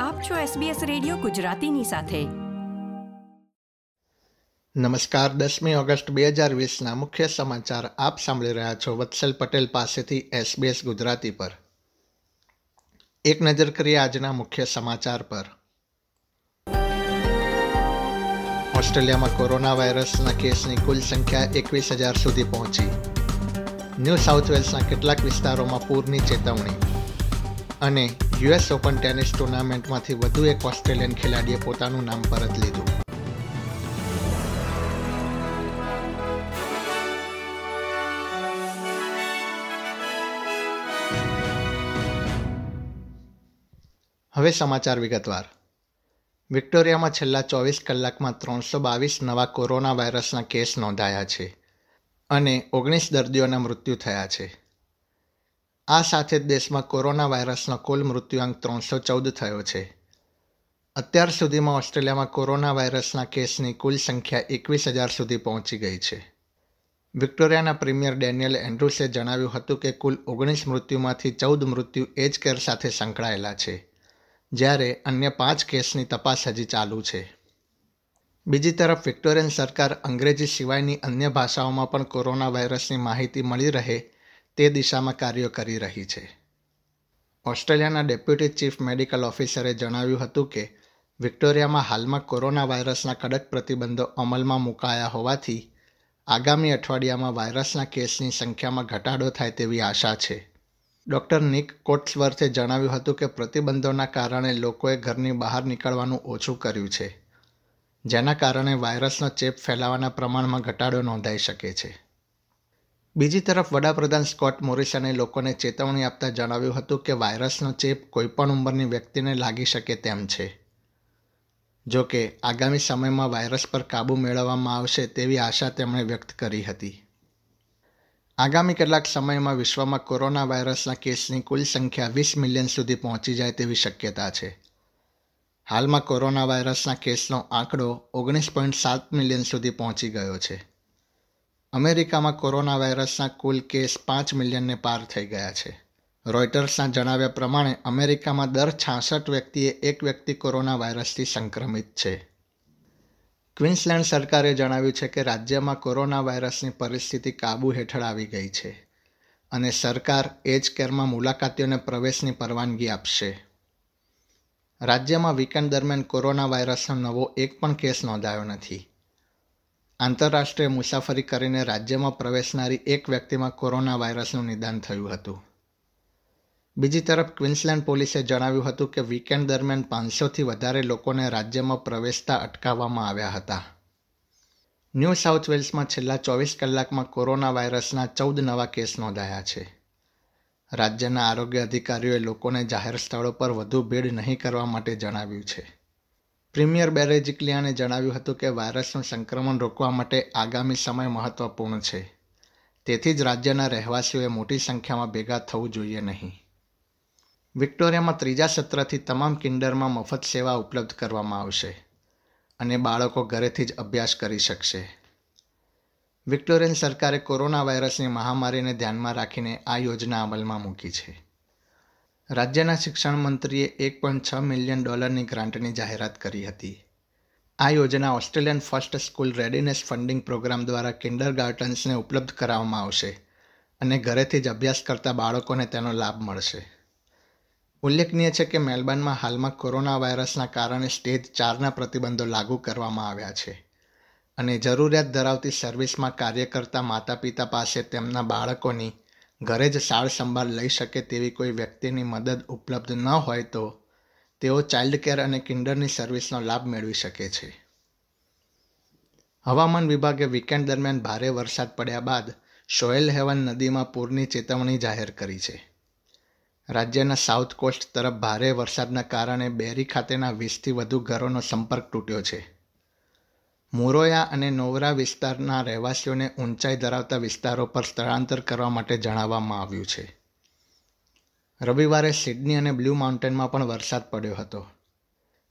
આપ છો SBS radio ગુજરાતીની સાથે. નમસ્કાર, દસમી ઓગસ્ટ બે હજાર વીસના મુખ્ય સમાચાર આપ સાંભળી રહ્યા છો વત્સલ પટેલ પાસેથી SBS ગુજરાતી પર. એક નજર કરીએ આજના મુખ્ય સમાચાર પર. ઓસ્ટ્રેલિયામાં કોરોના વાયરસના કેસની કુલ સંખ્યા એકવીસ હજાર સુધી પહોંચી. ન્યૂ સાઉથ વેલ્સના કેટલાક વિસ્તારોમાં પૂરની ચેતવણી. અને યુએસ ઓપન ટેનિસ ટુર્નામેન્ટમાંથી વધુ એક ઓસ્ટ્રેલિયન ખેલાડીએ પોતાનું નામ પરત લીધું. હવે સમાચાર વિગતવાર. વિક્ટોરિયામાં છેલ્લા ચોવીસ કલાકમાં ત્રણસો બાવીસ નવા કોરોના વાયરસના કેસ નોંધાયા છે અને ઓગણીસ દર્દીઓના મૃત્યુ થયા છે. આ સાથે જ દેશમાં કોરોના વાયરસનો કુલ મૃત્યુઆંક ત્રણસો ચૌદ થયો છે. અત્યાર સુધીમાં ઓસ્ટ્રેલિયામાં કોરોના વાયરસના કેસની કુલ સંખ્યા એકવીસ હજાર સુધી પહોંચી ગઈ છે. વિક્ટોરિયાના પ્રીમિયર ડેનિયલ એન્ડ્રુસે જણાવ્યું હતું કે કુલ ઓગણીસ મૃત્યુમાંથી ચૌદ મૃત્યુ એજ કેર સાથે સંકળાયેલા છે, જ્યારે અન્ય પાંચ કેસની તપાસ હજી ચાલુ છે. બીજી તરફ, વિક્ટોરિયન સરકાર અંગ્રેજી સિવાયની અન્ય ભાષાઓમાં પણ કોરોના વાયરસની માહિતી મળી રહે તે દિશામાં કાર્યો કરી રહી છે. ઓસ્ટ્રેલિયાના ડેપ્યુટી ચીફ મેડિકલ ઓફિસરે જણાવ્યું હતું કે, વિક્ટોરિયામાં હાલમાં કોરોના વાયરસના કડક પ્રતિબંધો અમલમાં મુકાયા હોવાથી, આગામી અઠવાડિયામાં વાયરસના કેસની સંખ્યામાં ઘટાડો થાય તેવી આશા છે. ડૉક્ટર નિક કોટ્સવર્થે જણાવ્યું હતું કે, પ્રતિબંધોના કારણે લોકોએ ઘરની બહાર નીકળવાનું ઓછું કર્યું છે, જેના કારણે વાયરસનો ચેપ ફેલાવાના પ્રમાણમાં ઘટાડો નોંધાઈ શકે છે. બીજી તરફ વડાપ્રધાન સ્કોટ મોરિસને લોકોને ચેતવણી આપતા જણાવ્યું હતું કે વાયરસનો ચેપ કોઈપણ ઉંમરની વ્યક્તિને લાગી શકે તેમ છે. જો કે, આગામી સમયમાં વાયરસ પર કાબૂ મેળવવામાં આવશે તેવી આશા તેમણે વ્યક્ત કરી હતી. આગામી કેટલાક સમયમાં વિશ્વમાં કોરોના વાયરસના કેસની કુલ સંખ્યા વીસ મિલિયન સુધી પહોંચી જાય તેવી શક્યતા છે. હાલમાં કોરોના વાયરસના કેસનો આંકડો ઓગણીસ પોઈન્ટ સાત મિલિયન સુધી પહોંચી ગયો છે. અમેરિકામાં કોરોના વાયરસના કુલ કેસ પાંચ મિલિયનને પાર થઈ ગયા છે. રોયટર્સના જણાવ્યા પ્રમાણે, અમેરિકામાં દર છાસઠ વ્યક્તિએ એક વ્યક્તિ કોરોના વાયરસથી સંક્રમિત છે. ક્વિન્સલેન્ડ સરકારે જણાવ્યું છે કે રાજ્યમાં કોરોના વાયરસની પરિસ્થિતિ કાબૂ હેઠળ આવી ગઈ છે અને સરકાર એજ કેરમાં મુલાકાતીઓને પ્રવેશની પરવાનગી આપશે. રાજ્યમાં વીકેન્ડ દરમિયાન કોરોના વાયરસનો નવો એક પણ કેસ નોંધાયો નથી. આંતરરાષ્ટ્રીય મુસાફરી કરીને રાજ્યમાં પ્રવેશનારી એક વ્યક્તિમાં કોરોના વાયરસનું નિદાન થયું હતું. બીજી તરફ ક્વિન્સલેન્ડ પોલીસે જણાવ્યું હતું કે વીકેન્ડ દરમિયાન પાંચસોથી વધારે લોકોને રાજ્યમાં પ્રવેશતા અટકાવવામાં આવ્યા હતા. ન્યૂ સાઉથ વેલ્સમાં છેલ્લા ચોવીસ કલાકમાં કોરોના વાયરસના ચૌદ નવા કેસ નોંધાયા છે. રાજ્યના આરોગ્ય અધિકારીઓએ લોકોને જાહેર સ્થળો પર વધુ ભીડ નહીં કરવા માટે જણાવ્યું છે. પ્રીમિયર બેરેજિકલિયાને જણાવ્યું હતું કે વાયરસનું સંક્રમણ રોકવા માટે આગામી સમય મહત્વપૂર્ણ છે. તેથી જ રાજ્યના રહેવાસીઓએ મોટી સંખ્યામાં ભેગા થવું જોઈએ નહીં. વિક્ટોરિયામાં ત્રીજા સત્રથી તમામ કિન્ડરમાં મફત સેવા ઉપલબ્ધ કરવામાં આવશે અને બાળકો ઘરેથી જ અભ્યાસ કરી શકશે. વિક્ટોરિયન સરકારે કોરોના વાયરસની મહામારીને ધ્યાનમાં રાખીને આ યોજના અમલમાં મૂકી છે. રાજ્યના શિક્ષણ મંત્રીએ એક પોઈન્ટ છ મિલિયન ડોલરની ગ્રાન્ટની જાહેરાત કરી હતી. આ યોજના Australian first school readiness funding program દ્વારા કિન્ડર ગાર્ટન્સને ઉપલબ્ધ કરાવવામાં આવશે અને ઘરેથી જ અભ્યાસ કરતા બાળકોને તેનો લાભ મળશે. ઉલ્લેખનીય છે કે મેલબર્નમાં હાલમાં કોરોના વાયરસના કારણે સ્ટેજ ચારના પ્રતિબંધો લાગુ કરવામાં આવ્યા છે અને જરૂરિયાત ધરાવતી સર્વિસમાં કાર્ય કરતા માતા પિતા પાસે તેમના બાળકોની ઘરે જ સાર સંભાળ લઈ શકે તેવી કોઈ વ્યક્તિની મદદ ઉપલબ્ધ ન હોય તો તેઓ ચાઇલ્ડ કેર અને કિન્ડરની સર્વિસનો લાભ મેળવી શકે છે. હવામાન વિભાગે વીકેન્ડ દરમિયાન ભારે વરસાદ પડ્યા બાદ શોએલ હેવન નદીમાં પૂરની ચેતવણી જાહેર કરી છે. રાજ્યના સાઉથ કોસ્ટ તરફ ભારે વરસાદના કારણે બેરી ખાતેના વીસથી વધુ ઘરોનો સંપર્ક તૂટ્યો છે. મુરોયા અને નોવરા વિસ્તારના રહેવાસીઓને ઊંચાઈ ધરાવતા વિસ્તારો પર સ્થળાંતર કરવા માટે જણાવવામાં આવ્યું છે. રવિવારે સિડની અને બ્લુ માઉન્ટેનમાં પણ વરસાદ પડ્યો હતો.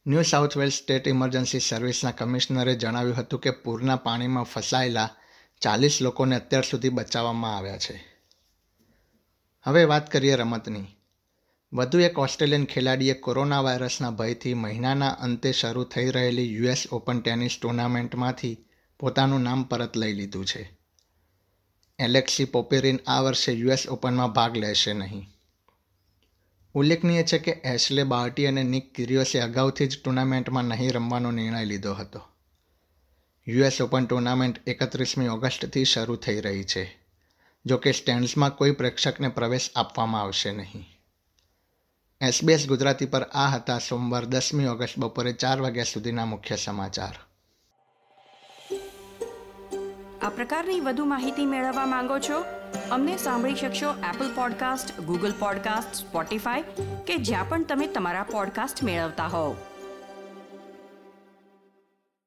New South Wales state emergency સર્વિસના કમિશનરે જણાવ્યું હતું કે પૂરના પાણીમાં ફસાયેલા ચાલીસ લોકોને અત્યાર સુધી બચાવવામાં આવ્યા છે. હવે વાત કરીએ રમતની. વધુ એક ઓસ્ટ્રેલિયન ખેલાડીએ કોરોના વાયરસના ભયથી મહિનાના અંતે શરૂ થઈ રહેલી યુએસ ઓપન ટેનિસ ટુર્નામેન્ટમાંથી પોતાનું નામ પરત લઈ લીધું છે. એલેક્સી પોપેરિન આ વર્ષે યુએસ ઓપનમાં ભાગ લેશે નહીં. ઉલ્લેખનીય છે કે એશલે બાર્ટી અને નિક કિરિયોસે અગાઉથી જ ટુર્નામેન્ટમાં નહીં રમવાનો નિર્ણય લીધો હતો. યુએસ ઓપન ટુર્નામેન્ટ એકત્રીસમી ઓગસ્ટથી શરૂ થઈ રહી છે જો કે સ્ટેન્ડ્સમાં કોઈ પ્રેક્ષકને પ્રવેશ આપવામાં આવશે નહીં. એસબીએસ ગુજરાતી પર આ હતા સોમવાર દસમી ઓગસ્ટ બપોરે ચાર વાગ્યા સુધીના મુખ્ય સમાચાર. આ પ્રકારની વધુ માહિતી મેળવવા માંગો છો? અમને સાંભળી શકશો Apple podcast Google podcast Spotify કે જ્યાં પણ તમે તમારા પોડકાસ્ટ મેળવતા હોવ.